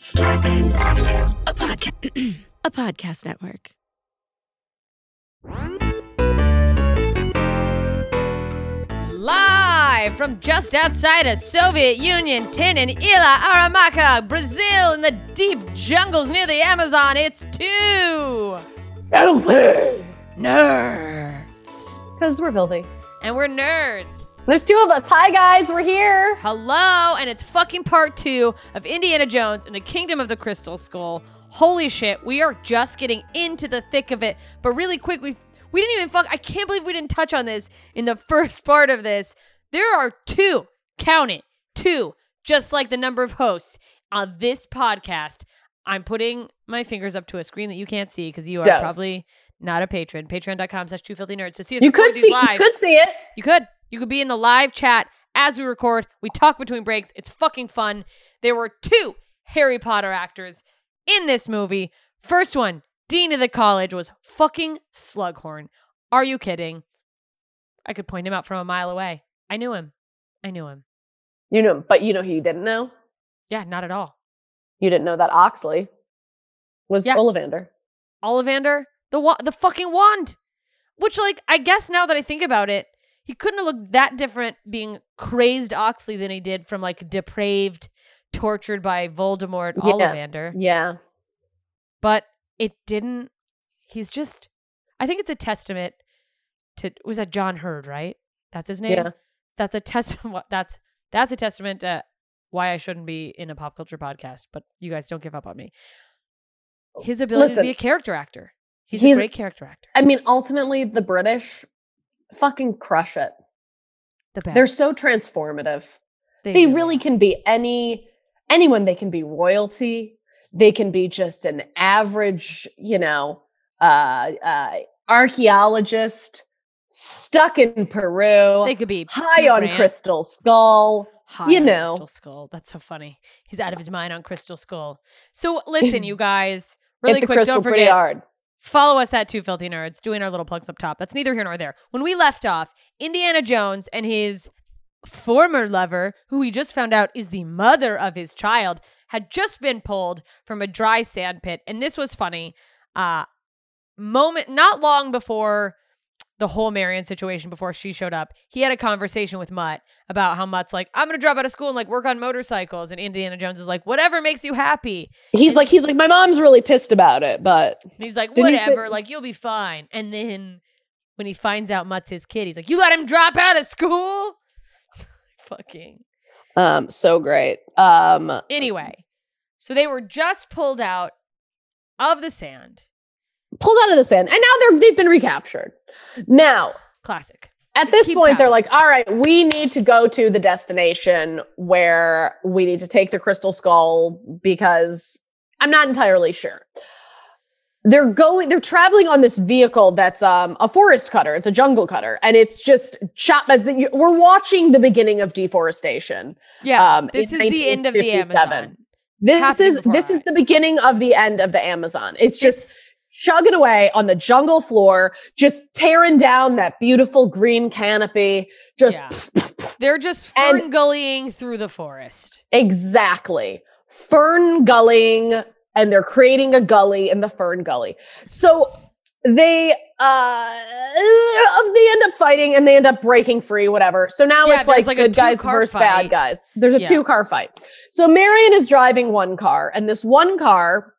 Starburns Audio, a podcast, a podcast network. Live from just outside of Soviet Union, Tin and Ilha Aramaca, Brazil, in the deep jungles near the Amazon, it's two nerds. Because we're filthy. And we're nerds. There's two of us. Hi, guys. We're here. Hello, and it's fucking part two of Indiana Jones and the Kingdom of the Crystal Skull. Holy shit, we are just getting into the thick of it. But really quick, we we didn't even fuck. I can't believe we didn't touch on this in the first part of this. There are two, count it, two, just like the number of hosts on this podcast. I'm putting my fingers up to a screen that you can't see because you are Yes. probably not a patron. Patreon.com slash two filthy nerds. To see us You could see. live. You could see it. You could. You could be in the live chat as we record. We talk between breaks. It's fucking fun. There were two Harry Potter actors in this movie. First one, Dean of the college, was fucking Slughorn. Are you kidding? I could point him out from a mile away. I knew him. I knew him. You knew him, but you know who you didn't know? Yeah, not at all. You didn't know that Oxley was Yeah. Ollivander. Ollivander, the wa- the fucking wand. Which, like, I guess now that I think about it, he couldn't have looked that different being crazed Oxley than he did from like depraved, tortured by Voldemort Yeah. Ollivander. Yeah. But it didn't. He's just. I think it's a testament to was that John Hurt, right? That's his name. Yeah. That's a testament. That's that's a testament to why I shouldn't be in a pop culture podcast. But you guys don't give up on me. His ability to be a character actor. He's, he's- a great character actor. I mean, ultimately, the British fucking crush it. The best. They're so transformative. They, They really can be any anyone. They can be royalty. They can be just an average, you know, uh, uh, archaeologist stuck in Peru, They could be high on Grant, Crystal Skull. high you on know. Crystal Skull. That's so funny. He's out of his mind on Crystal Skull. So listen, you guys, really quick, don't forget. Follow us at Two Filthy Nerds, doing our little plugs up top. That's neither here nor there. When we left off, Indiana Jones and his former lover, who we just found out is the mother of his child, had just been pulled from a dry sand pit. And this was funny. Uh moment not long before the whole Marion situation before she showed up, he had a conversation with Mutt about how Mutt's like, I'm gonna drop out of school and like work on motorcycles. And Indiana Jones is like, whatever makes you happy. He's like, he's like, my mom's really pissed about it, but he's like, Didn't say- whatever, like you'll be fine. And then when he finds out Mutt's his kid, he's like, you let him drop out of school? Fucking. um, so great. Um, Anyway, so they were just pulled out of the sand. Pulled out of the sand, and now they're they've been recaptured. Now, Classic. at It this point, they're like, all right, we need to go to the destination where we need to take the crystal skull because I'm not entirely sure. They're going, they're traveling on this vehicle that's um, a forest cutter. It's a jungle cutter, and it's just chop. We're watching the beginning of deforestation. Yeah. Um, this is the end of the Amazon. This is this our is the beginning of the end of the Amazon. It's just It's- chugging away on the jungle floor, just tearing down that beautiful green canopy. Just Yeah. they're just And- fern gullying through the forest. exactly fern gulling, and they're creating a gully in the fern gully. So they uh they end up fighting and they end up breaking free whatever so now Yeah, it's like, like good guys versus fight. bad guys there's a Yeah. two car fight so marion is driving one car and this one car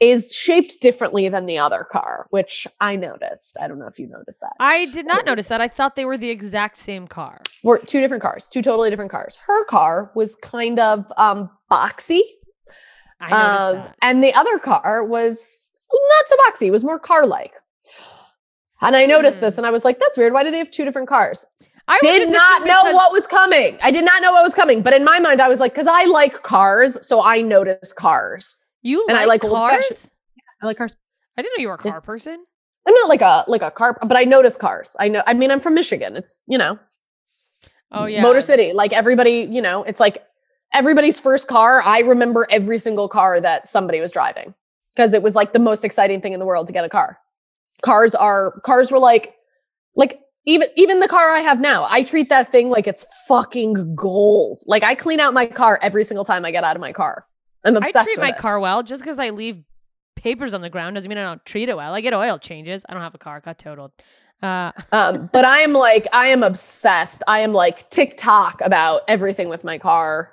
is shaped differently than the other car which i noticed i don't know if you noticed that I did not notice that. I thought they were the exact same car. were two different cars two totally different cars her car was kind of um boxy I noticed um, that. and the other car was not so boxy. It was more car-like. And I noticed this, Hmm. and I was like, "That's weird. Why do they have two different cars?" I Did not know what was coming. I did not know what was coming. But in my mind, I was like, "Because I like cars, so I notice cars. You and I like like old-fashioned- cars. I like cars. I didn't know you were a Yeah. car person. I'm not like a like a car, but I notice cars. I know. I mean, I'm from Michigan. It's you know, Oh yeah, Motor City. Like everybody, you know, it's like everybody's first car. I remember every single car that somebody was driving because it was like the most exciting thing in the world to get a car. Cars are cars were like like even even the car I have now. I treat that thing like it's fucking gold. Like I clean out my car every single time I get out of my car. I'm obsessed. I treat my it. car well. Just because I leave papers on the ground doesn't mean I don't treat it well. I get oil changes. I don't have a car. Got totaled. Uh, Um, but I am like, I am obsessed. I am like TikTok about everything with my car.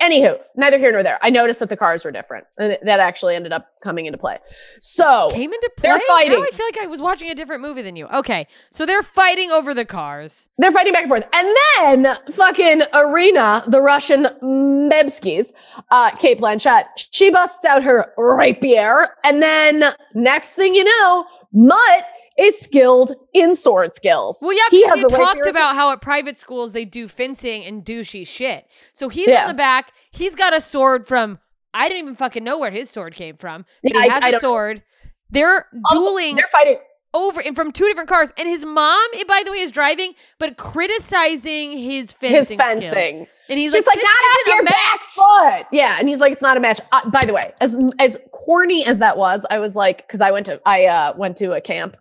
Anywho, neither here nor there. I noticed that the cars were different, and that actually ended up coming into play. So came into play. they're Now fighting. I feel like I was watching a different movie than you. Okay, so they're fighting over the cars. they're fighting back and forth, and then fucking Irina, the Russian Mebskis, uh, Cate Blanchett, she busts out her rapier, and then next thing you know, Mutt is skilled in sword skills. Well, yeah, He because has talked about how at private schools they do fencing and douchey shit. So he's Yeah. on the back. He's got a sword from. I didn't even fucking know where his sword came from. But Yeah, he has I a don't know. sword. They're Also, dueling They're fighting. over and from two different cars. And his mom, eh, by the way, is driving, but criticizing his fencing. His skills. fencing. And he's She's like, like, "This not a your match." back foot. Yeah, and he's like, it's not a match. Uh, by the way, as as corny as that was, I was like, because I went to I uh, went to a camp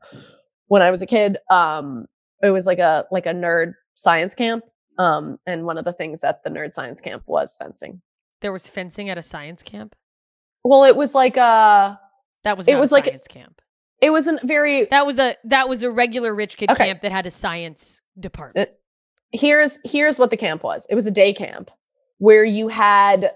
when I was a kid. Um, it was like a like a nerd science camp. Um, and one of the things at the nerd science camp was fencing. There was fencing at a science camp. Well, it was like a That was It was a like- science camp. it wasn't very. That was a that was a regular rich kid Okay. camp that had a science department. Here's here's what the camp was. It was a day camp where you had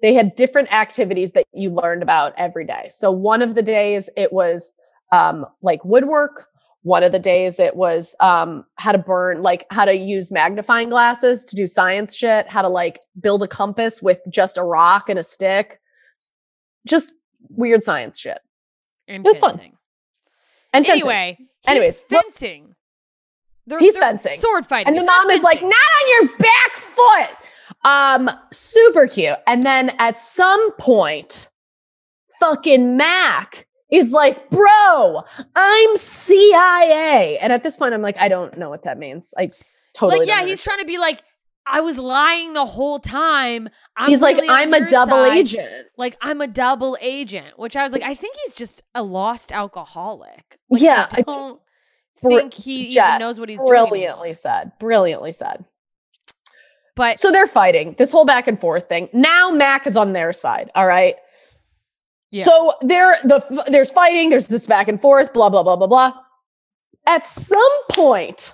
they had different activities that you learned about every day. So one of the days it was um, like woodwork. One of the days it was um, how to burn, like how to use magnifying glasses to do science shit. How to like build a compass with just a rock and a stick. Just weird science shit. and It was fun. fencing. And. Anyway, he's Anyways, fencing. They're, He's they're fencing. Sword fighting. And the mom is like, not on your back foot. Um, super cute. And then at some point, fucking Mac is like, bro, I'm CIA. And at this point, I'm like, I don't know what that means. I totally like, yeah, he's trying to be like, I was lying the whole time. I'm He's like, really on I'm a double side. agent. Like, I'm a double agent, which I was like, I think he's just a lost alcoholic. Like, Yeah, I don't think he even knows what he's brilliantly anymore. said. Brilliantly said. But So they're fighting this whole back and forth thing. Now Mac is on their side. All right. Yeah. So there, the there's fighting. There's this back and forth. Blah blah blah blah blah. At some point,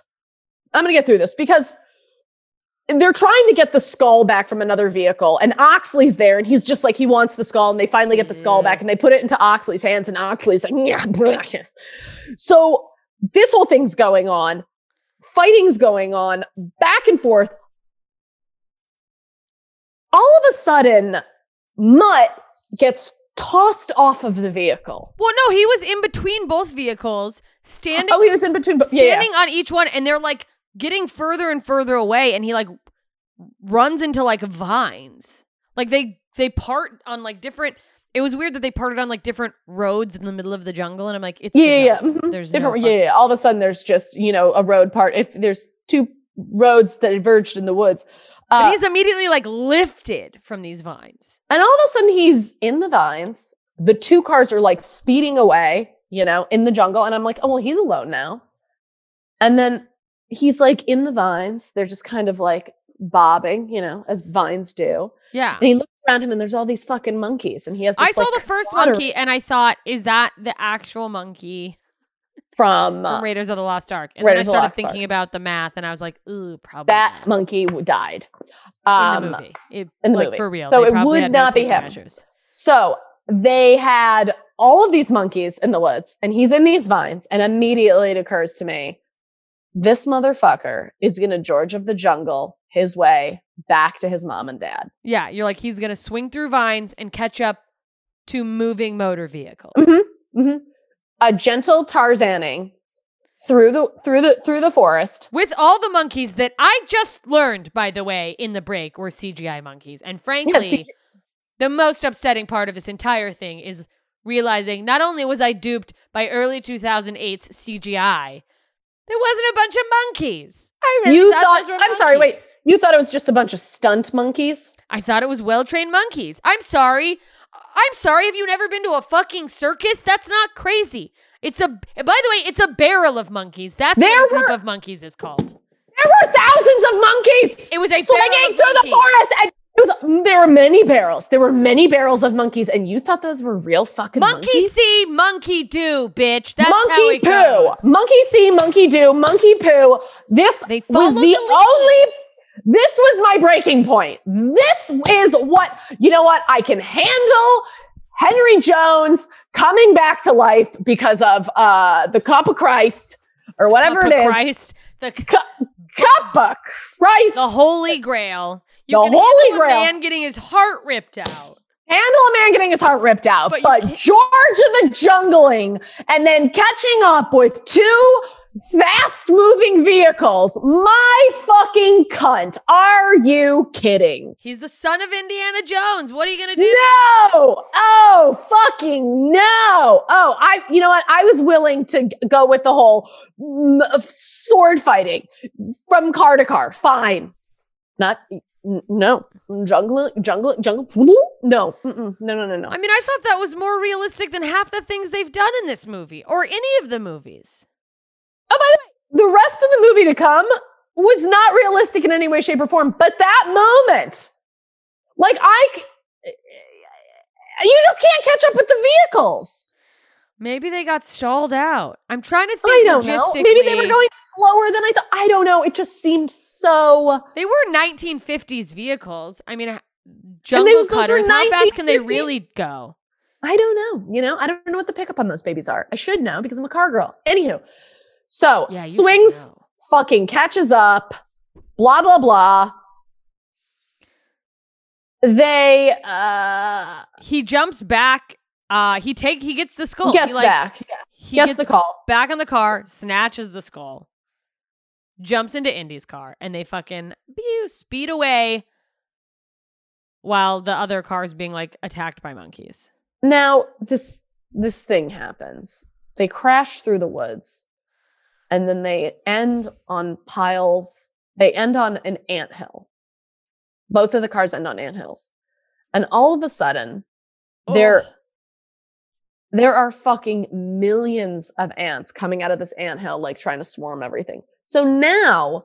I'm gonna get through this because they're trying to get the skull back from another vehicle, and Oxley's there, and he's just like he wants the skull, and they finally get the skull Mm. back, and they put it into Oxley's hands, and Oxley's like, yeah, precious. So this whole thing's going on, fighting's going on, back and forth all of a sudden, Mutt gets tossed off of the vehicle. well, no, he was in between both vehicles, standing Oh, he was in between. But yeah, yeah. standing on each one and they're like getting further and further away and he like runs into like vines like they they part on like different it was weird that they parted on like different roads in the middle of the jungle and i'm like it's yeah, yeah. jungle. mhm. there's different. fuck- yeah, yeah. All of a sudden, there's just you know a road part. If there's two roads that diverged in the woods, but uh, he's immediately like lifted from these vines and all of a sudden he's in the vines. The two cars are like speeding away, you know, in the jungle, and I'm like, oh well, he's alone now. And then he's like in the vines. They're just kind of like bobbing, you know, as vines do. yeah And he looks around him and there's all these fucking monkeys. And he has this i saw like, the first water monkey and i thought is that the actual monkey from from uh, raiders of the lost ark and Raiders then i started thinking Ark. about the math and i was like ooh probably that not. monkey died. in Um, the movie It- in the like movie. for real So They it would not be him. measures. So they had all of these monkeys in the woods and he's in these vines. And immediately it occurs to me this motherfucker is going to George of the Jungle his way back to his mom and dad. Yeah, you're like he's gonna swing through vines and catch up to moving motor vehicles. Mhm, mhm. A gentle Tarzaning through the through the through the forest. With all the monkeys that I just learned, by the way, in the break were CGI monkeys. And frankly, CGI the most upsetting part of this entire thing is realizing not only was I duped by early 2008's CGI, there wasn't a bunch of monkeys. I really you thought, thought I'm sorry, wait. Monkeys. You thought it was just a bunch of stunt monkeys? I thought it was well trained monkeys. I'm sorry. I'm sorry. Have you never been to a fucking circus? That's not crazy. It's a. By the way, it's a barrel of monkeys. That's There what a group were- of monkeys is called. There were thousands of monkeys. It was a swinging through the forest and It was there were many barrels. There were many barrels of monkeys, and you thought those were real fucking Monkey monkeys? see, monkey do, bitch. That's how monkey it poo, goes. monkey see, monkey do, monkey poo. This was the, the only. This was my breaking point. This is what you know. What I can handle. Henry Jones coming back to life because of uh the cup of Christ or whatever Cup it of. Christ, the, Cup of Christ. the Holy Grail. You The can Holy handle a Grail. man getting his heart ripped out. handle a man getting his heart ripped out, But but, George of the jungling and then catching up with two fast moving vehicles. My fucking cunt. Are you kidding? He's the son of Indiana Jones. What are you gonna do? No. Oh, fucking no. Oh, I, you know what? I was willing to go with the whole sword fighting from car to car. Fine. Not, no. Jungle, jungle, jungle. No, mm-mm. no, no, no, no. I mean, I thought that was more realistic than half the things they've done in this movie or any of the movies. Oh, by the way, the rest of the movie to come was not realistic in any way, shape, or form. But that moment, like I, you just can't catch up with the vehicles. Maybe they got stalled out. I'm trying to think. I don't know. Maybe they were going slower than I thought. I don't know. It just seemed so. They were 1950s vehicles. I mean, jungle those- those cutters. How fast can they really go? I don't know. You know, I don't know what the pickup on those babies are. I should know because I'm a car girl. Anywho, so Yeah, swings fucking catches up. Blah blah blah. They uh He jumps back. Uh, he take he gets the skull. gets he, like, back. Yeah, He gets, the call. back on the car, snatches the skull, jumps into Indy's car, and they fucking pew, speed away while the other car is being like attacked by monkeys. Now this this thing happens. They crash through the woods, and then they end on piles. They end on an ant hill. Both of the cars end on ant hills, and all of a sudden, there Oh, there are fucking millions of ants coming out of this ant hill, like trying to swarm everything. So now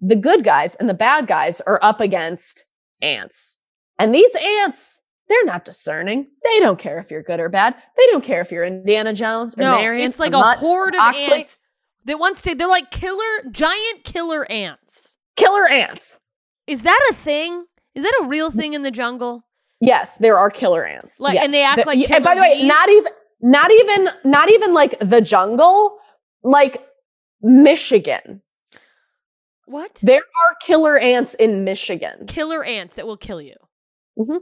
the good guys and the bad guys are up against ants. And these ants, they're not discerning. They don't care if you're good or bad. They don't care if you're Indiana Jones or no, Marion. it's like a Mutt, horde of Oxley. ants that wants to. They're like killer, giant killer ants. killer ants. Is that a thing? Is that a real thing in the jungle? Yes, there are killer ants. Like- yes. and they act There- like and by the way, bees? not even not even not even like the jungle, like Michigan. What? There are killer ants in Michigan. killer ants that will kill you. Mhm.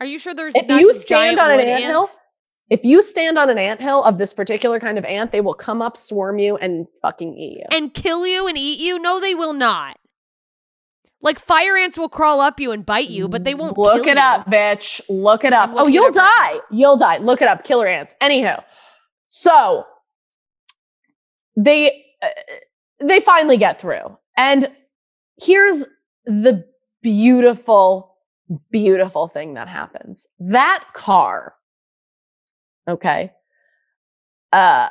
Are you sure there's If you stand on an anthill? If you stand on an anthill of this particular kind of ant, they will come up, swarm you, and fucking eat you. and kill you and eat you? No, they will not. Like fire ants will crawl up you and bite you, but they won't Look it you. up, bitch. Look it up. Oh, you'll up right die. You'll die. Look it up. Killer ants. Anyhow, so they uh, they finally get through, and here's the beautiful, beautiful thing that happens. That car, okay, uh,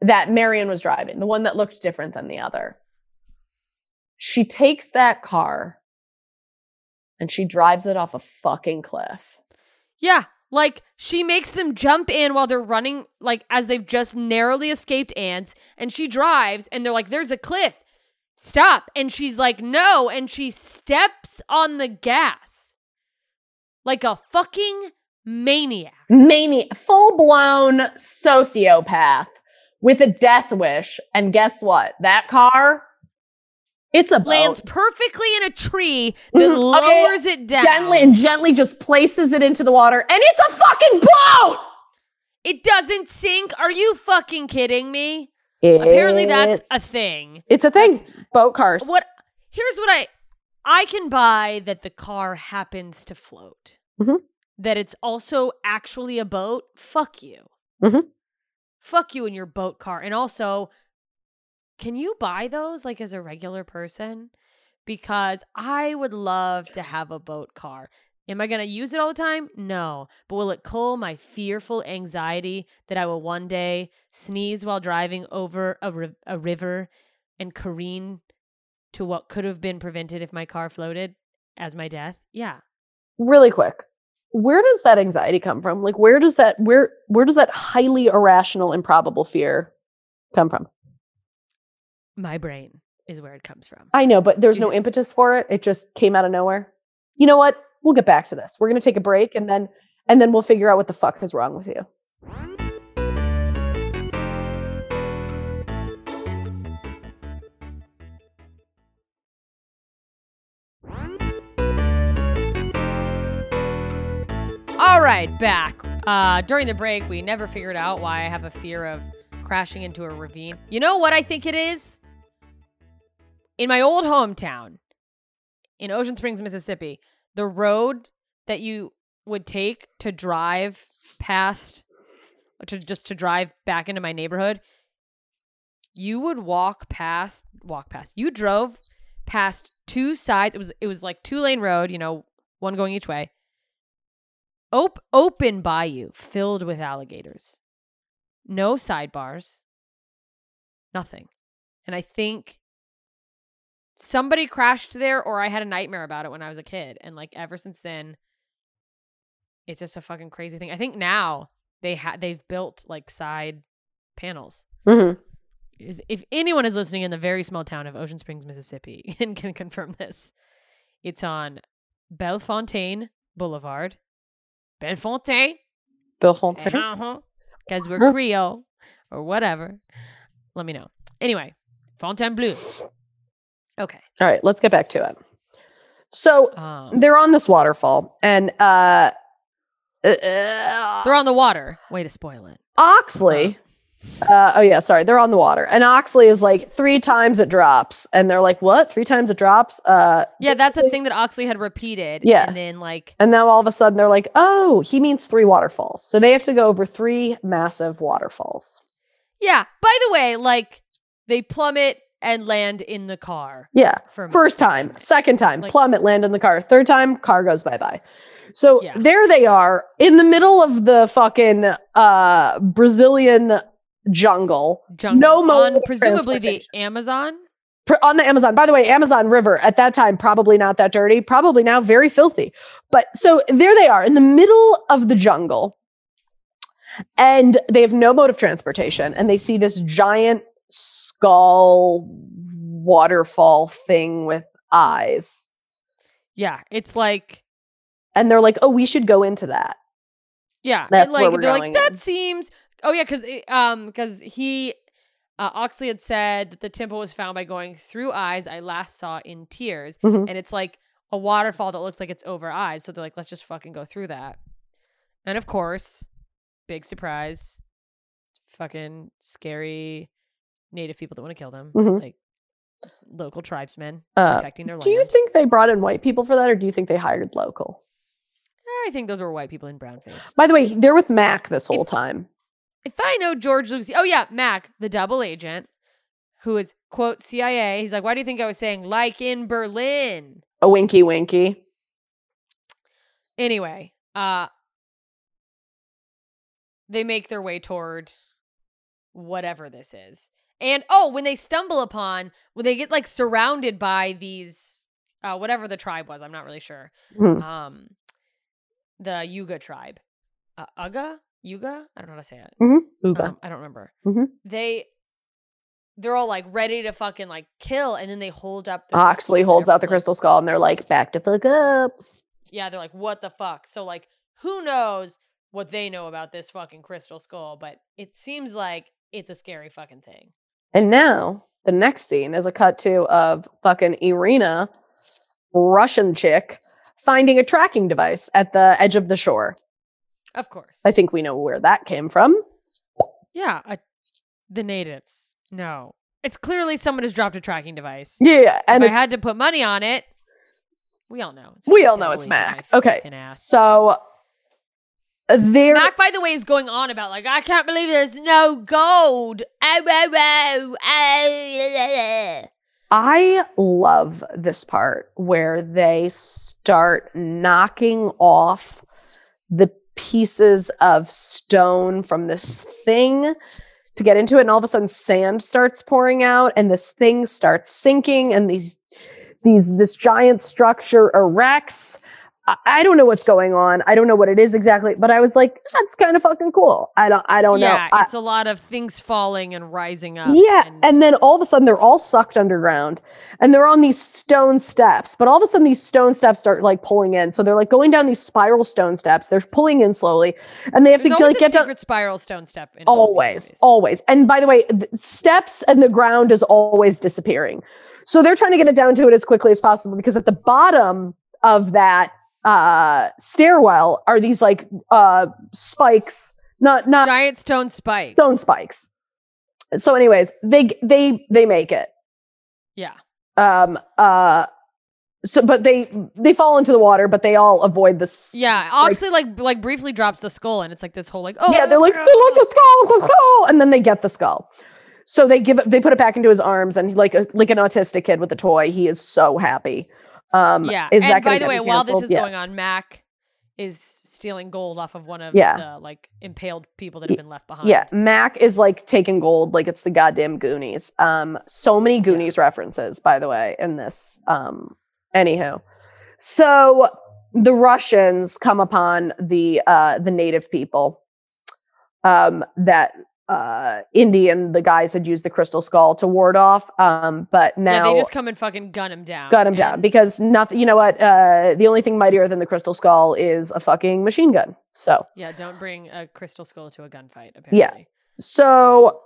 that Marion was driving, the one that looked different than the other. She takes that car and she drives it off a fucking cliff. Yeah, like she makes them jump in while they're running, like as they've just narrowly escaped ants, and she drives, and they're like, "There's a cliff, stop!" And she's like, "No," and she steps on the gas like a fucking maniac. Mania, full blown sociopath with a death wish. And guess what? That car, it's a boat. Lands boat. perfectly in a tree that Mhm, okay, lowers it down. Gently and gently just places it into the water, and it's a fucking boat. It doesn't sink. Are you fucking kidding me? Apparently, that's a thing. it's a thing. Boat cars. What? Here's what I I can buy that the car happens to float. Mhm. That it's also actually a boat. Fuck you. Mhm. Fuck you and your boat car. And also, can you buy those like as a regular person? Because I would love to have a boat car. Am I going to use it all the time? No. But will it cull my fearful anxiety that I will one day sneeze while driving over a, ri- a river and careen to what could have been prevented if my car floated? as my death. Yeah. Really quick. Where does that anxiety come from? Like where does that where where does that highly irrational improbable fear come from? My brain is where it comes from. I know, but there's no impetus for it. It just came out of nowhere. You know what? We'll get back to this. We're going to take a break and then and then we'll figure out what the fuck is wrong with you. Right, back. Uh, during the break, we never figured out why I have a fear of crashing into a ravine. You know what I think it is? In my old hometown, in Ocean Springs, Mississippi, the road that you would take to drive past, to just to drive back into my neighborhood, you would walk past, walk past. You drove past two sides. It was it was like two lane road, you know, one going each way. Op- open bayou filled with alligators. No sidebars. Nothing. And I think somebody crashed there or I had a nightmare about it when I was a kid. And like ever since then, it's just a fucking crazy thing. I think now they ha- they've built like side panels. Mhm. Is if anyone is listening in the very small town of Ocean Springs, Mississippi, and can confirm this, it's on Bellefontaine Boulevard. Bellefontaine, Bill Fontaine. because we're Creole or whatever. Let me know. Anyway, Fontainebleau. Okay. All right, let's get back to it. So Um, they're on this waterfall and uh, uh they're on the water. Way to spoil it. Oxley. Uh, oh yeah, sorry, they're on the water, and Oxley is like three times it drops, and they're like, "What? Three times it drops?" Uh, Yeah, that's a thing that Oxley had repeated. Yeah. And then, like, and now all of a sudden they're like, "Oh, he means three waterfalls." So they have to go over three massive waterfalls. yeah. By the way, like, they plummet and land in the car. Yeah, first time, second time, Like- plummet, land in the car. Third time, car goes bye bye. So Yeah. there they are in the middle of the fucking uh, Brazilian jungle. Jungle. No mode on presumably the. Amazon. pr- on the Amazon. By the way, Amazon River at that time probably not that dirty, probably now very filthy. But so there they are in the middle of the jungle. And they have no mode of transportation and they see this giant skull waterfall thing with eyes. Yeah, it's like And they're like, "Oh, we should go into that." Yeah, That's where we're they're going like that in. seems. Oh yeah, because um because he uh, Oxley had said that the temple was found by going through eyes I last saw in tears, Mhm. and it's like a waterfall that looks like it's over eyes. So they're like, let's just fucking go through that. And of course, big surprise, fucking scary native people that want to kill them, Mhm. like local tribesmen Uh, protecting their land. do you think they brought in white people for that or do you think they hired local? I think those were white people in brown face. By the way, they're with Mac this whole If- time. If I know George Lucas, oh yeah, Mac, the double agent, who is quote CIA. He's like, why do you think I was saying like in Berlin? A winky winky. Anyway, uh, they make their way toward whatever this is, and oh, when they stumble upon, when they get like surrounded by these, uh, whatever the tribe was, I'm not really sure. Mhm. Um, the Yuga tribe, uh, Uga, Yuga, I don't know how to say it. Uga. Um, I don't remember. Mhm. They they're all like ready to fucking like kill, and then they hold up. the Oxley holds out the like- crystal skull and they're like, back to fuck up. Yeah, they're like, what the fuck? So like, who knows what they know about this fucking crystal skull? But it seems like it's a scary fucking thing. And now the next scene is a cut to of fucking Irina, Russian chick, finding a tracking device at the edge of the shore. Of course. I think we know where that came from. yeah, the natives. No, it's clearly someone has dropped a tracking device. Yeah, and if I had to put money on it, we all know. It's we all know it's Mac. Okay, so uh, there. Mac, by the way, is going on about like I can't believe there's no gold. Oh, oh, oh. oh. I love this part where they start knocking off the pieces of stone from this thing to get into it and all of a sudden sand starts pouring out and this thing starts sinking and these these this giant structure erects. I, I don't know what's going on. I don't know what it is exactly, but I was like, that's kind of fucking cool. I don't I don't yeah, know. I- it's a lot of things falling and rising up. yeah, and then all of a sudden they're all sucked underground, and they're on these stone steps. But all of a sudden these stone steps start like pulling in, so they're like going down these spiral stone steps. They're pulling in slowly, and they have There's to like a get down. spiral stone step. In Always, always. And by the way, th- steps and the ground is always disappearing. So they're trying to get it down to it as quickly as possible because at the bottom of that uh stairwell are these like uh spikes, not not giant stone spikes. stone spikes. So anyways, they they they make it. Yeah. Um uh so but they they fall into the water, but they all avoid this Yeah, Oxley like like briefly drops the skull, and it's like this whole like oh yeah, they're like, yeah. "They like the skull, the skull," and then they get the skull. So they give it, they put it back into his arms, and like a, like an autistic kid with a toy, he is so happy. Um, yeah. is and by the way, while this is Yes. going on, Mac is stealing gold off of one of Yeah. the like impaled people that have been left behind. yeah, Mac is like taking gold, like it's the goddamn Goonies. Um, so many Goonies references, by the way, in this. Um, anywho, so the Russians come upon the uh the native people, um, that uh Indian the guys had used the crystal skull to ward off. Um, but now yeah, they just come and fucking gun him down. gun him down because nothing. You know what? Uh, the only thing mightier than the crystal skull is a fucking machine gun. So Yeah, don't bring a crystal skull to a gunfight. Apparently. Yeah. so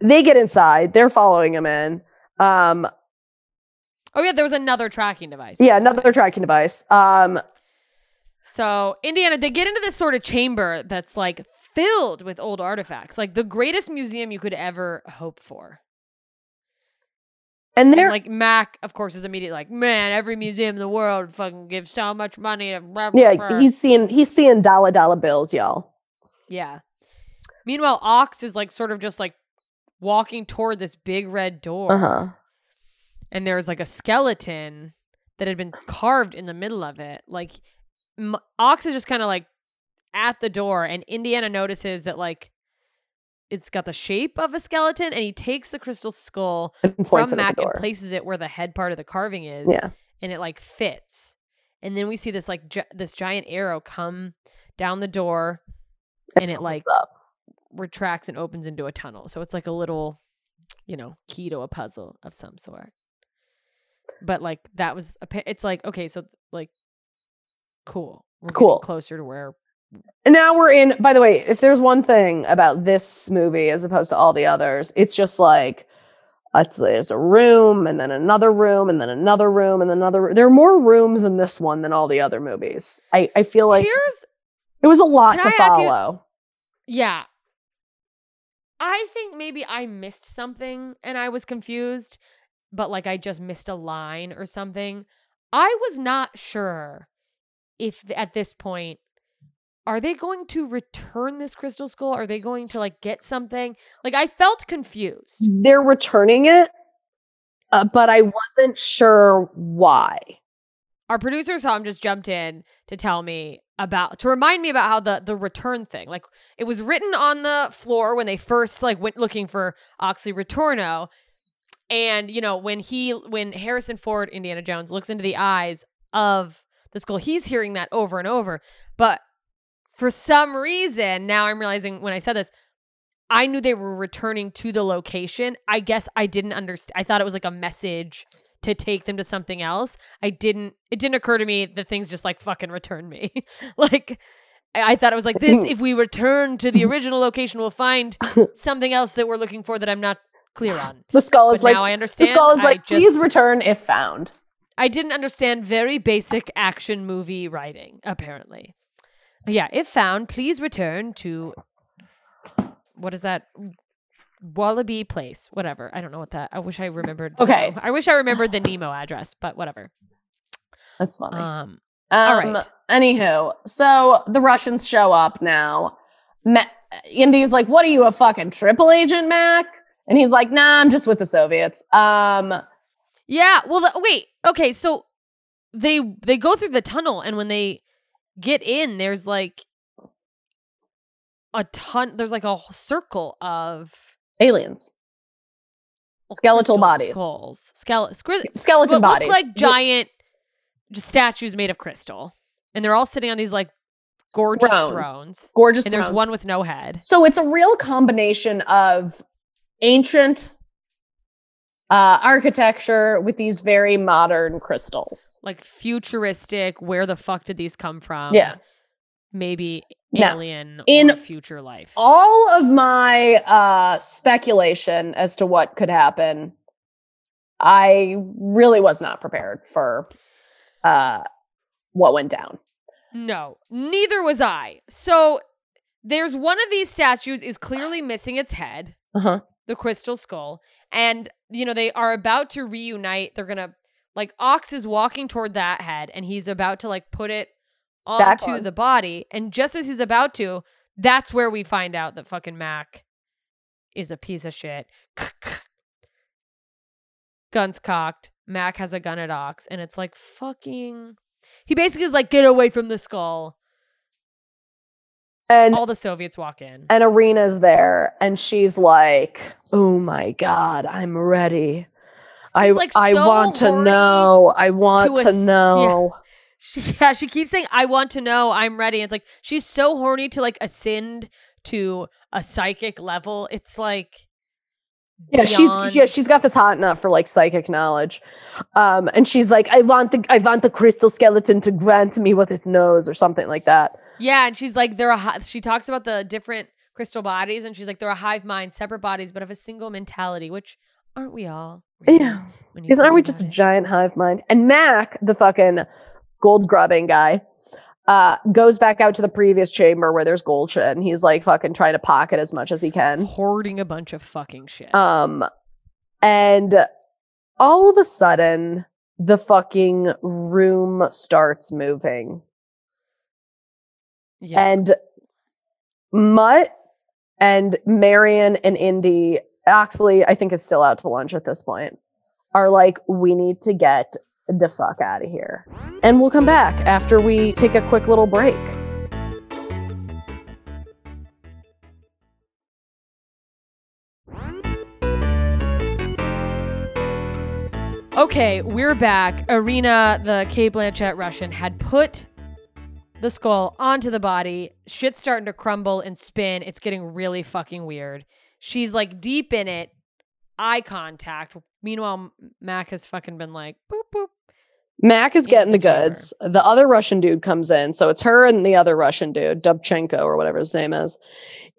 they get inside. They're following him in. Um, Oh yeah, there was another tracking device. yeah, another tracking device. Um, So Indiana, they get into this sort of chamber that's like filled with old artifacts, like the greatest museum you could ever hope for. and they're like Mac, of course, is immediately like, man, every museum in the world fucking gives so much money to. blah, blah, yeah, blah." he's seeing he's seeing dollar dollar bills, y'all. yeah. Meanwhile, Ox is like sort of just like walking toward this big red door, Uh huh. and there's like a skeleton that had been carved in the middle of it. Like M- Ox is just kind of like at the door, and Indiana notices that like it's got the shape of a skeleton, and he takes the crystal skull from Mac and places it where the head part of the carving is. Yeah. and it like fits. And then we see this like gi- this giant arrow come down the door, and it like up. retracts and opens into a tunnel. So it's like a little, you know, key to a puzzle of some sort. But like that was a. It's like okay, so like cool. We're Cool. closer to where. And now we're in. By the way, if there's one thing about this movie as opposed to all the others, it's just like it's, there's a room and then another room and then another room and then another. roo- There are more rooms in this one than all the other movies. I I feel like Here's it was a lot to I ask you- follow. yeah. I think maybe I missed something and I was confused, but like I just missed a line or something. I was not sure if at this point are they going to return this crystal skull? Are they going to like get something? Like I felt confused. They're returning it, uh, but I wasn't sure why. Our producer Tom just jumped in to tell me about to remind me about how the the return thing. Like it was written on the floor when they first like went looking for Oxley Retorno. And you know, when he when Harrison Ford, Indiana Jones, looks into the eyes of the skull, he's hearing that over and over. But for some reason, now I'm realizing when I said this, I knew they were returning to the location. I guess I didn't understand. I thought it was like a message to take them to something else. I didn't. It didn't occur to me that things just like fucking return me. like I I thought it was like this. If we return to the original location, we'll find something else that we're looking for that I'm not clear on. The skull is But like now I the understand. skull is I like just- please return if found. I didn't understand very basic action movie writing, apparently. Yeah, if found, please return to what is that? Wallaby Place, whatever. I don't know what that. I wish I remembered. Okay. Nemo- I wish I remembered the Nemo address, but whatever. That's funny. Um, Um, all right. Anywho, so the Russians show up now. Ma- Indy's like, "What are you, a fucking triple agent, Mac?" And he's like, "Nah, I'm just with the Soviets." Um, yeah. Well, the, wait. Okay, so they they go through the tunnel, and when they get in, there's like a ton. There's like a circle of aliens. skeletal bodies, skulls, skele- scri- skeleton bodies, look like giant just statues made of crystal, and they're all sitting on these like gorgeous Thrones. thrones. gorgeous. And there's thrones. one with no head. So it's a real combination of ancient uh, architecture with these very modern crystals. like futuristic. Where the fuck did these come from? Yeah. maybe Now, alien in or future life. All of my uh, speculation as to what could happen, I really was not prepared for uh, what went down. No, neither was I. So there's one of these statues is clearly missing its head, Uh huh. the crystal skull, and you know they are about to reunite. They're gonna like Ox is walking toward that head, and he's about to like put it Stack onto on. the body, and just as he's about to, that's where we find out that fucking Mac is a piece of shit. Guns cocked. Mac has a gun at Ox, and it's like fucking. He basically is like, get away from the skull. And All the Soviets walk in. and Irina's there, and she's like, "Oh my god, I'm ready. I like, I want to know. I want to to, ass- yeah. know." She, yeah, she keeps saying, I want to know, I'm ready. It's like she's so horny to like ascend to a psychic level. It's like Yeah, beyond- she's yeah, she's got this hot nut for like psychic knowledge. Um, and she's like, I want the I want the crystal skeleton to grant me what it knows, or something like that. Yeah, and she's like, they're a hi- she talks about the different crystal bodies, and she's like, they're a hive mind, separate bodies, but of a single mentality, which aren't we all? really, Yeah. Because aren't we just a giant hive mind? And Mac, the fucking gold grubbing guy, uh, goes back out to the previous chamber where there's gold shit, and he's like fucking trying to pocket as much as he can. hoarding a bunch of fucking shit. Um, and all of a sudden, the fucking room starts moving. Yeah. And Mutt and Marion and Indy, Oxley, I think is still out to lunch at this point, are like, we need to get the fuck out of here. And we'll come back after we take a quick little break. Okay, we're back. Irina, the Cate Blanchett Russian, had put the skull onto the body. Shit's starting to crumble and spin. It's getting really fucking weird. She's like deep in it, eye contact. Meanwhile, Mac has fucking been like, boop, boop. Mac is getting the the goods. The other Russian dude comes in. So it's her and the other Russian dude, Dovchenko or whatever his name is.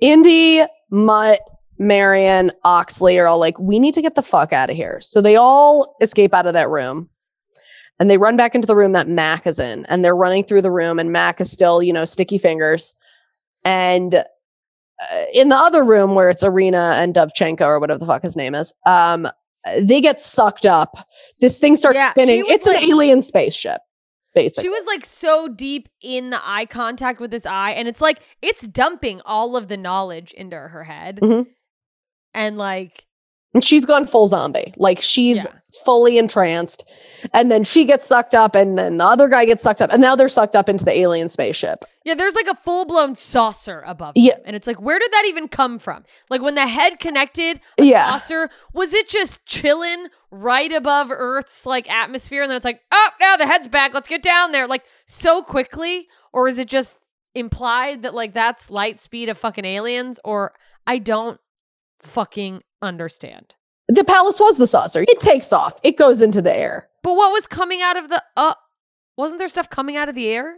Indy, Mutt, Marion, Oxley are all like, we need to get the fuck out of here. So they all escape out of that room and they run back into the room that Mac is in. And they're running through the room and Mac is still, you know, sticky fingers. And uh, in the other room where it's Irina and Dovchenko or whatever the fuck his name is, um, they get sucked up. This thing starts Yeah, spinning. It's like- an alien spaceship, basically. She was like so deep in the eye contact with this eye, and it's like it's dumping all of the knowledge into her head. Mhm. And like, and she's gone full zombie. Like she's Yeah. Fully entranced. And then she gets sucked up, and then the other guy gets sucked up, and now they're sucked up into the alien spaceship. Yeah, there's like a full blown saucer above Yeah. them. And it's like, where did that even come from? Like when the head connected, a Yeah. saucer, was it just chilling right above Earth's like atmosphere? And then it's like, oh, now the head's back. Let's get down there. Like so quickly? Or is it just implied that like that's light speed of fucking aliens? Or I don't fucking understand. The palace was the saucer. It takes off. It goes into the air. But what was coming out of the uh wasn't there stuff coming out of the air?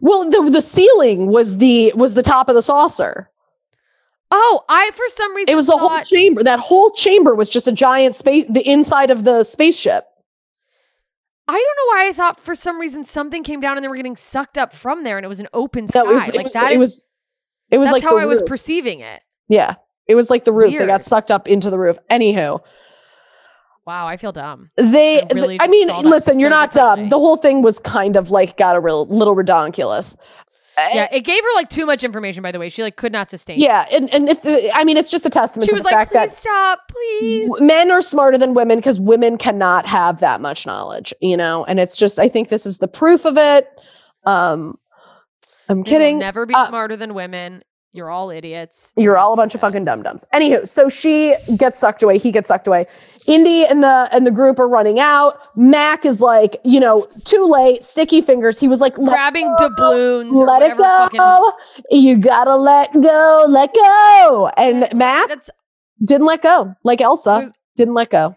Well, the the ceiling was the was the top of the saucer. Oh, I for some reason It was the whole chamber. That whole chamber was just a giant space. The inside of the spaceship. I don't know why I thought for some reason something came down and they were getting sucked up from there and it was an open sky. No, it was. It like was. that it is- was. It was that's like how I was perceiving it. yeah, it was like the roof. They got sucked up into the roof. Anywho, Wow, I feel dumb. they. I really I mean, listen, you're not dumb. The whole thing was kind of like got a real little redonkulous. Yeah, it gave her like too much information. By the way, she like could not sustain. it. Yeah, and, and if the, I mean, it's just a testament she to was the like, fact "Please that stop, please." men are smarter than women because women cannot have that much knowledge, you know. And it's just, I think this is the proof of it. Um, I'm kidding. Never be Uh, smarter than women. You're all idiots. You're all a bunch of fucking dum dums. Anywho, so she gets sucked away. He gets sucked away. Indy and the and the group are running out. Mac is like, you know, too late. Sticky fingers. He was like, grabbing doubloons. let it whatever fucking- go. You gotta let go. Let go. And Mac That's didn't let go. Like Elsa There's- didn't let go.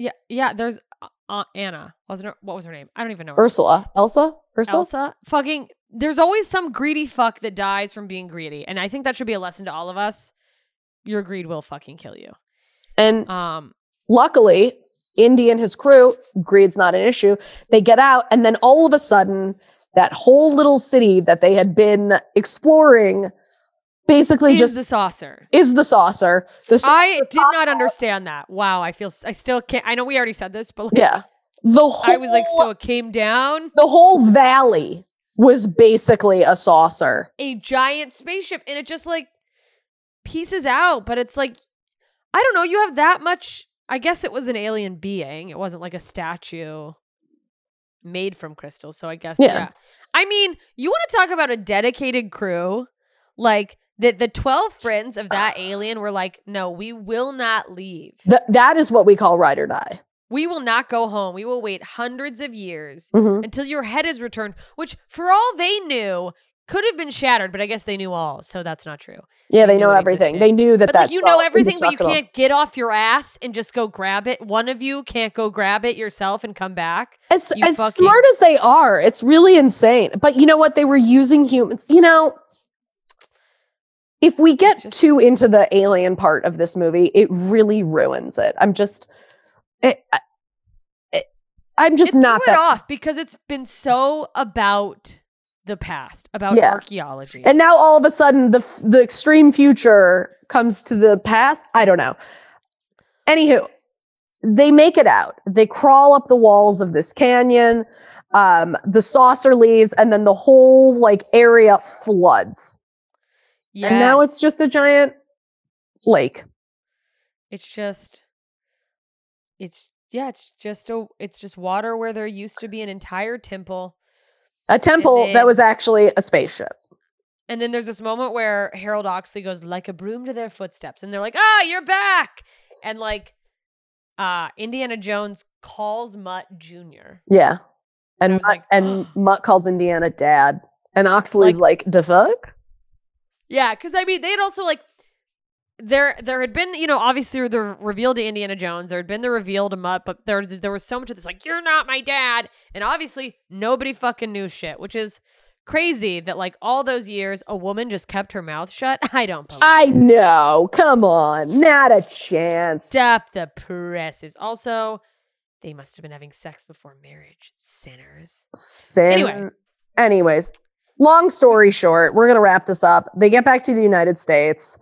yeah, yeah. There's uh, Anna. Wasn't her? What was her name? I don't even know. Ursula. Elsa? Ursula? Elsa. Fucking. There's always some greedy fuck that dies from being greedy, and I think that should be a lesson to all of us. Your greed will fucking kill you. And Um. luckily, Indy and his crew, greed's not an issue. They get out, and then all of a sudden, that whole little city that they had been exploring basically Is just the saucer. is the saucer. The I did not understand that. Wow, I feel I still can't. I know we already said this, but like, yeah. The whole, I was like, so it came down the whole valley was basically a saucer. a giant spaceship, and it just like pieces out. But it's like, I don't know. You have that much. I guess it was an alien being. It wasn't like a statue made from crystal. So I guess Yeah. yeah. I mean, you want to talk about a dedicated crew, like. The, the 12 friends of that alien were like, no, we will not leave. Th- that is what we call ride or die. We will not go home. We will wait hundreds of years Mhm. until your head is returned, which for all they knew could have been shattered, but I guess they knew all, so that's not true. Yeah, they knew know everything. existed. They knew that But that's like you know everything, but you can't get off your ass and just go grab it. One of you can't go grab it yourself and come back. As, You as fucking- smart as they are, it's really insane. But you know what? They were using humans. You know, if we get just- too into the alien part of this movie, it really ruins it. I'm just, it, it, I'm just not that. it off because it's been so about the past, about Yeah. archaeology. And now all of a sudden, the the extreme future comes to the past. I don't know. Anywho, they make it out. They crawl up the walls of this canyon. Um, the saucer leaves, and then the whole like area floods. And now it's just a giant lake. It's just it's yeah, it's just a it's just water where there used to be an entire temple. A temple that was actually a spaceship. And then there's this moment where Harold Oxley goes like a broom to their footsteps and they're like, "Ah, you're back." And like uh Indiana Jones calls Mutt Jr. Yeah. And Mutt, like, and Mutt calls Indiana dad. And Oxley's like, the fuck? Yeah, cuz I mean, they'd also like there there had been, you know, obviously the reveal to Indiana Jones, there had been the reveal to Mutt, but there was there was so much of this like, "You're not my dad." And obviously nobody fucking knew shit, which is crazy that like all those years a woman just kept her mouth shut. I don't believe I know. Come on. Not a chance. Stop the presses. Also, they must have been having sex before marriage. Sinners. Sin. Anyway. Anyways, long story short, we're going to wrap this up. They get back to the United States.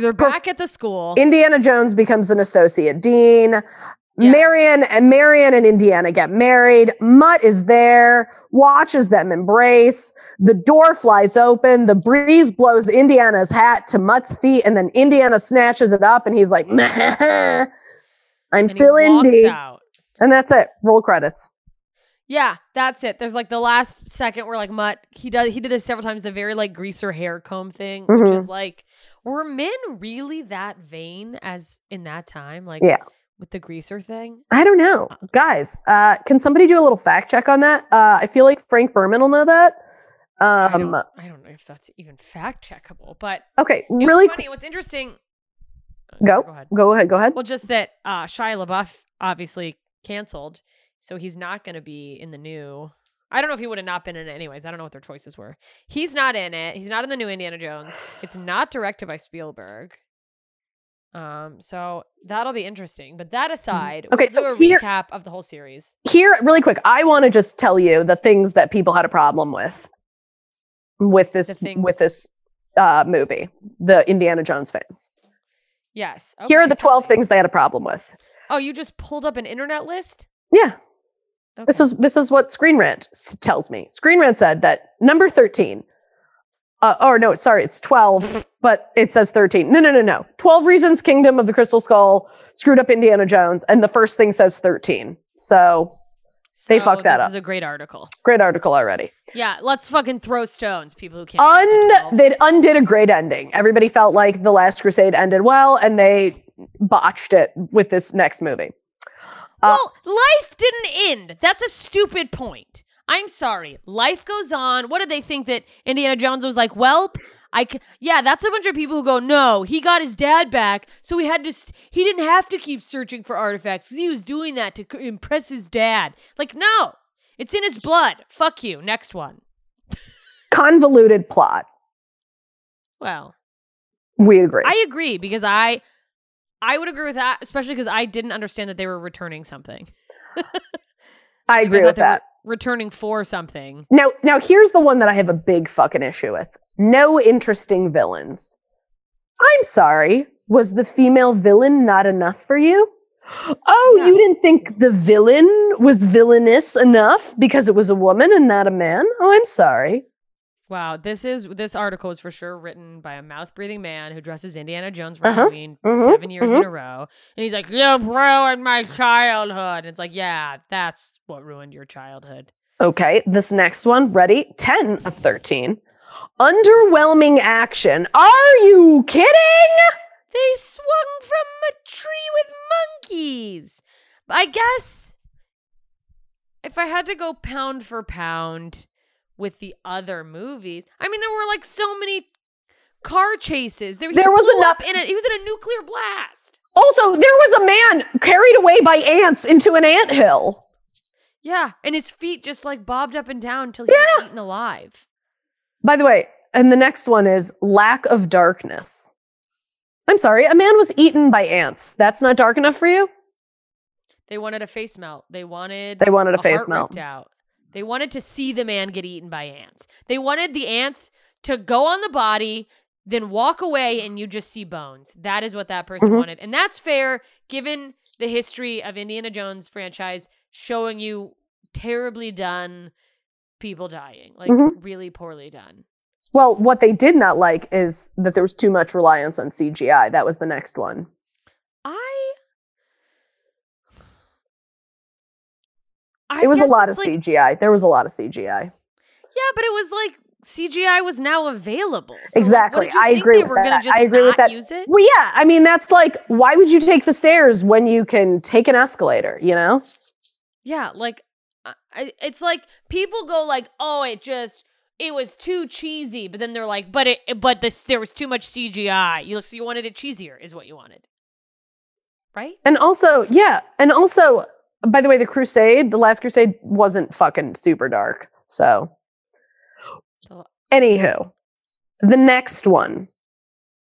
They're back at the school. Indiana Jones becomes an associate dean. Yes. Marion and Marion and Indiana get married. Mutt is there, watches them embrace. The door flies open. The breeze blows Indiana's hat to Mutt's feet, and then Indiana snatches it up, and he's like, "I'm and still Indy," out. and that's it. Roll credits. Yeah, that's it. There's like the last second where like Mutt he does he did this several times, the very like greaser hair comb thing, which Mhm. is like were men really that vain as in that time? Like Yeah. with the greaser thing? I don't know, guys. Uh, can somebody do a little fact check on that? Uh, I feel like Frank Berman will know that. I, Um, don't, I don't know if that's even fact checkable, but okay, really. funny. What's interesting Go. Go ahead. Go ahead. Go ahead. Well, just that uh, Shia LaBeouf obviously canceled, so he's not going to be in the new. I don't know if he would have not been in it anyways. I don't know what their choices were. He's not in it. He's not in the new Indiana Jones. It's not directed by Spielberg. Um, so that'll be interesting. But that aside, Mm-hmm. Okay, we'll so do a here- recap of the whole series. Here, really quick, I want to just tell you the things that people had a problem with with this with this uh, movie. The Indiana Jones fans. Yes. Here are the twelve things they had a problem with. Oh, you just pulled up an internet list. Yeah, this is this is what Screen Rant tells me. Screen Rant said that number thirteen. Uh, or no, sorry, it's twelve, but it says thirteen. No, no, no, no. Twelve reasons Kingdom of the Crystal Skull screwed up Indiana Jones, and the first thing says thirteen. So They So fucked that up. this is a great article. Great article already. Yeah, let's fucking throw stones, people who can't. Un they undid a great ending. Everybody felt like the Last Crusade ended well, and they botched it with this next movie. Uh, well, life didn't end. That's a stupid point. I'm sorry. Life goes on. What did they think that Indiana Jones was like? Welp, I c- yeah, that's a bunch of people who go, no, he got his dad back, so he had to. St- he didn't have to keep searching for artifacts 'cause he was doing that to c- impress his dad. Like, no, it's in his blood. Fuck you. Next one. Convoluted plot. Well, We agree. I agree because I, I would agree with that, especially because I didn't understand that they were returning something. I agree with that. returning for something. Now, now here's the one that I have a big fucking issue with. No interesting villains. I'm sorry. Was the female villain not enough for you? Oh, Yeah. you didn't think the villain was villainous enough because it was a woman and not a man? Oh, I'm sorry. Wow, this is this article is for sure written by a mouth breathing man who dresses Indiana Jones for Uh-huh, Halloween mhm, 7 years in a row, and he's like, "You've ruined my childhood." And it's like, yeah, that's what ruined your childhood. Okay, this next one, ready? 10 of 13. Underwhelming action. Are you kidding? They swung from a tree with monkeys. I guess if I had to go pound for pound with the other movies, I mean, there were like so many car chases. There, There was enough- in it. He was in a nuclear blast. Also, there was a man carried away by ants into an anthill. Yeah, and his feet just like bobbed up and down until he was eaten alive. By the way, and the next one is lack of darkness. I'm sorry, a man was eaten by ants. That's not dark enough for you? They wanted a face melt. They wanted They wanted a a face melt. out. They wanted to see the man get eaten by ants. They wanted the ants to go on the body, then walk away, and you just see bones. That is what that person Mhm. wanted, and that's fair given the history of Indiana Jones franchise showing you terribly done people dying, like Mhm. really poorly done. Well, what they did not like is that there was too much reliance on CGI. That was the next one. I. I It was a lot of like- CGI. There was a lot of CGI. Yeah, but it was like CGI was now available. So, like, Exactly. did I agree They with were gonna that. just I agree with that. Use it. Well, yeah. I mean, that's like, why would you take the stairs when you can take an escalator, you know? Yeah, like I- I, it's like people go like, "Oh, it just it was too cheesy," but then they're like, "But it but this there was too much CGI." You so you wanted it cheesier is what you wanted. Right? And also, yeah. And also, by the way, the Crusade, the last Crusade wasn't fucking super dark. So, So- anywho, the next one,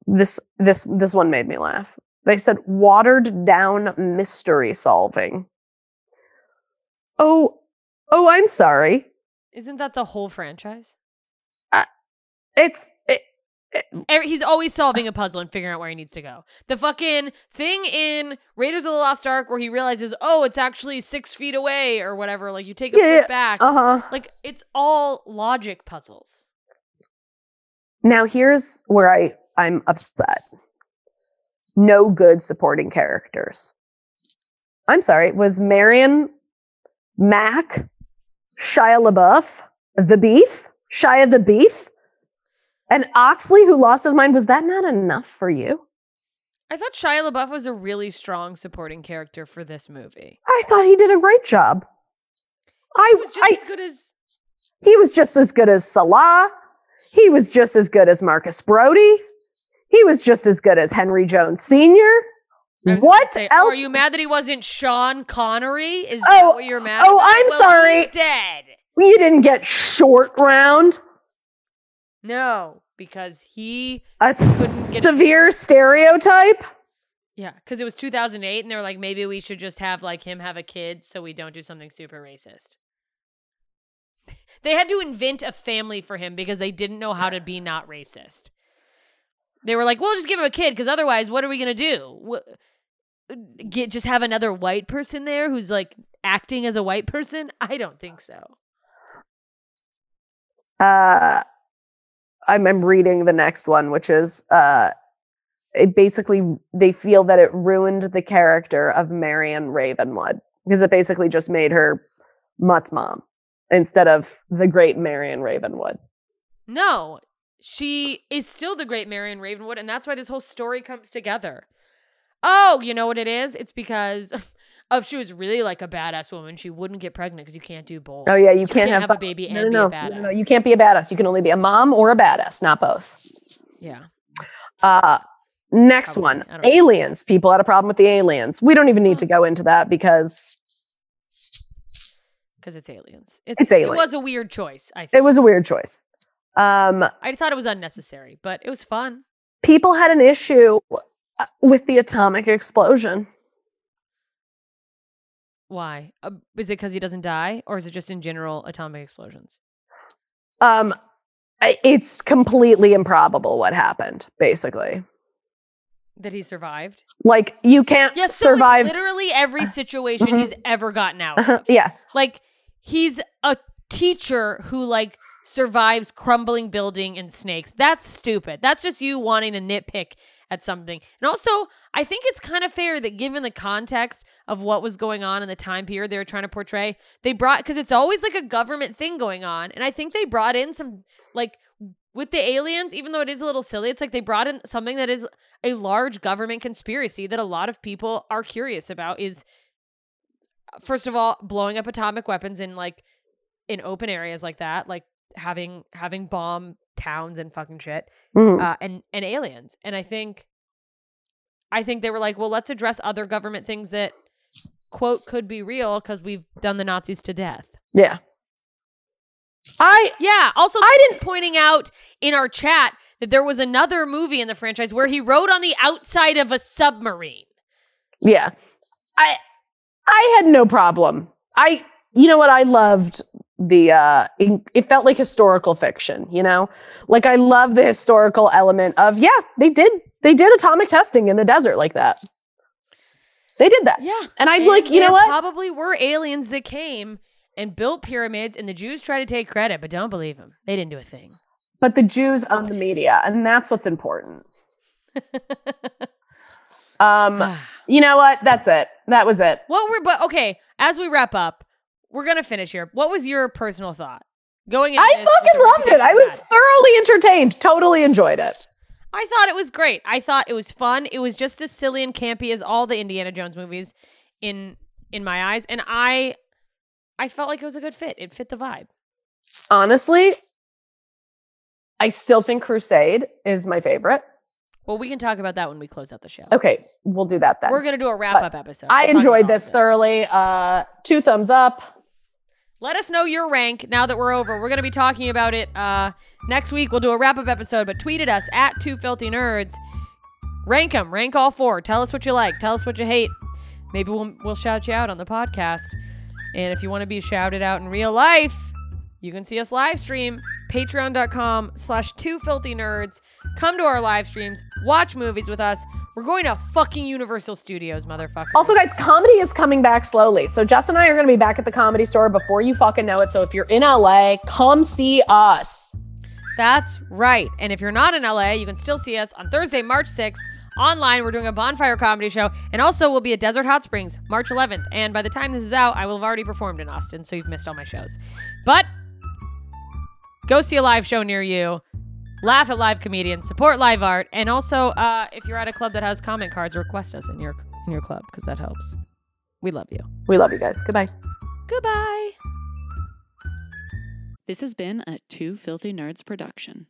this this this one made me laugh. They said watered down mystery solving. Oh, oh, I'm sorry. Isn't that the whole franchise? It's it, Every, he's always solving a puzzle and figuring out where he needs to go. The fucking thing in Raiders of the Lost Ark where he realizes, oh, it's actually six feet away or whatever. Like you take a Yeah, foot back. uh huh. Like it's all logic puzzles. Now here's where I I'm upset. No good supporting characters. I'm sorry. Was Marion Mac, Shia LaBeouf, the Beef, Shia the Beef, and Oxley who lost his mind? Was that not enough for you? I thought Shia LaBeouf was a really strong supporting character for this movie. I thought he did a great job. I, He was just I as good as he was just as good as Sallah. He was just as good as Marcus Brody. He was just as good as Henry Jones Sr. I What say, else? are you mad that he wasn't Sean Connery? Is Oh, that what you're mad oh, about? I'm Well, sorry. He's dead. You didn't get short round. No, because he A Couldn't get- severe stereotype. yeah, because it was 2008, and they were like, maybe we should just have like him have a kid so we don't do something super racist. They had to invent a family for him because they didn't know how to be not racist. They were like, "We'll just give him a kid because otherwise, what are we gonna do? Wha- Get just have another white person there who's like acting as a white person? I don't think so." Uh, I'm, I'm reading the next one, which is uh, it basically they feel that it ruined the character of Marion Ravenwood because it basically just made her Mutt's mom instead of the great Marion Ravenwood. No, she is still the great Marion Ravenwood, and that's why this whole story comes together. Oh, you know what it is? It's because of she was really like a badass woman. She wouldn't get pregnant because you can't do both. Oh yeah, you, You can't, can't have, have a baby no, and no, be a no, no, no, you can't be a badass. You can only be a mom or a badass, not both. Yeah. Uh, next Probably. one, don't know. aliens. People had a problem with the aliens. We don't even need to go into that because Because it's aliens. It's, It's It was a weird choice, I think. it was a weird choice. Um, I thought it was unnecessary, but it was fun. people had an issue uh, with the atomic explosion. Why? Uh, is it because he doesn't die, or is it just in general atomic explosions? Um, it's completely improbable what happened. Basically, That he survived? like you can't Yes, so survive. literally every situation mhm. he's ever gotten out. of. yeah, Like he's a teacher who like survives crumbling building and snakes. That's stupid. That's just you wanting to nitpick at something. And also, I think it's kind of fair that given the context of what was going on in the time period they were trying to portray, they brought because it's always like a government thing going on. And I think they brought in some like with the aliens, even though it is a little silly, it's like they brought in something that is a large government conspiracy that a lot of people are curious about is first of all, blowing up atomic weapons in like in open areas like that, like having having bomb towns and fucking shit, Mhm. uh, and and aliens. And I think, I think they were like, well, let's address other government things that quote could be real because we've done the Nazis to death. yeah. I Yeah. Also, I didn't pointing out in our chat that there was another movie in the franchise where he rode on the outside of a submarine. Yeah. I I had no problem. I you know what I loved the uh it, it felt like historical fiction, you know? Like I love the historical element of yeah, they did they did atomic testing in the desert like that. They did that. Yeah. And I'm And like, you know what? Probably were aliens that came and built pyramids, and the Jews try to take credit, but don't believe them. They didn't do a thing. But the Jews own the media, and that's what's important. Um, you know what? That's it. That was it. what were but okay? As we wrap up, we're gonna finish here. What was your personal thought going? into I this fucking loved it. I was had? thoroughly entertained. Totally enjoyed it. I thought it was great. I thought it was fun. It was just as silly and campy as all the Indiana Jones movies in in my eyes, and I I felt like it was a good fit. It fit the vibe. Honestly, I still think Crusade is my favorite. Well, we can talk about that when we close out the show. Okay, we'll do that then. We're gonna do a wrap up episode. I We'll talk enjoyed of this thoroughly. Uh, two thumbs up. Let us know your rank now that we're over. We're going to be talking about it uh, next week. We'll do a wrap up episode, but tweet at us at Two Filthy Nerds. Rank them. Rank all four. Tell us what you like. Tell us what you hate. Maybe we'll, we'll shout you out on the podcast. And if you want to be shouted out in real life, you can see us live stream patreon.com slash two filthy nerds come to our live streams watch movies with us we're going to fucking universal studios motherfucker Also, guys, comedy is coming back slowly. So Jess and I are going to be back at the comedy store before you fucking know it. So if you're in LA, come see us. That's right. And if you're not in LA, you can still see us on Thursday, March 6th. Online, we're doing a bonfire comedy show. And also, we'll be at Desert Hot Springs, March 11th. And by the time this is out, I will have already performed in Austin, so you've missed all my shows. But go see a live show near you. Laugh at live comedians, support live art, and also, uh, if you're at a club that has comment cards, request us in your in your club because that helps. We love you. We love you guys. Goodbye. Goodbye. This has been a Two Filthy Nerds production.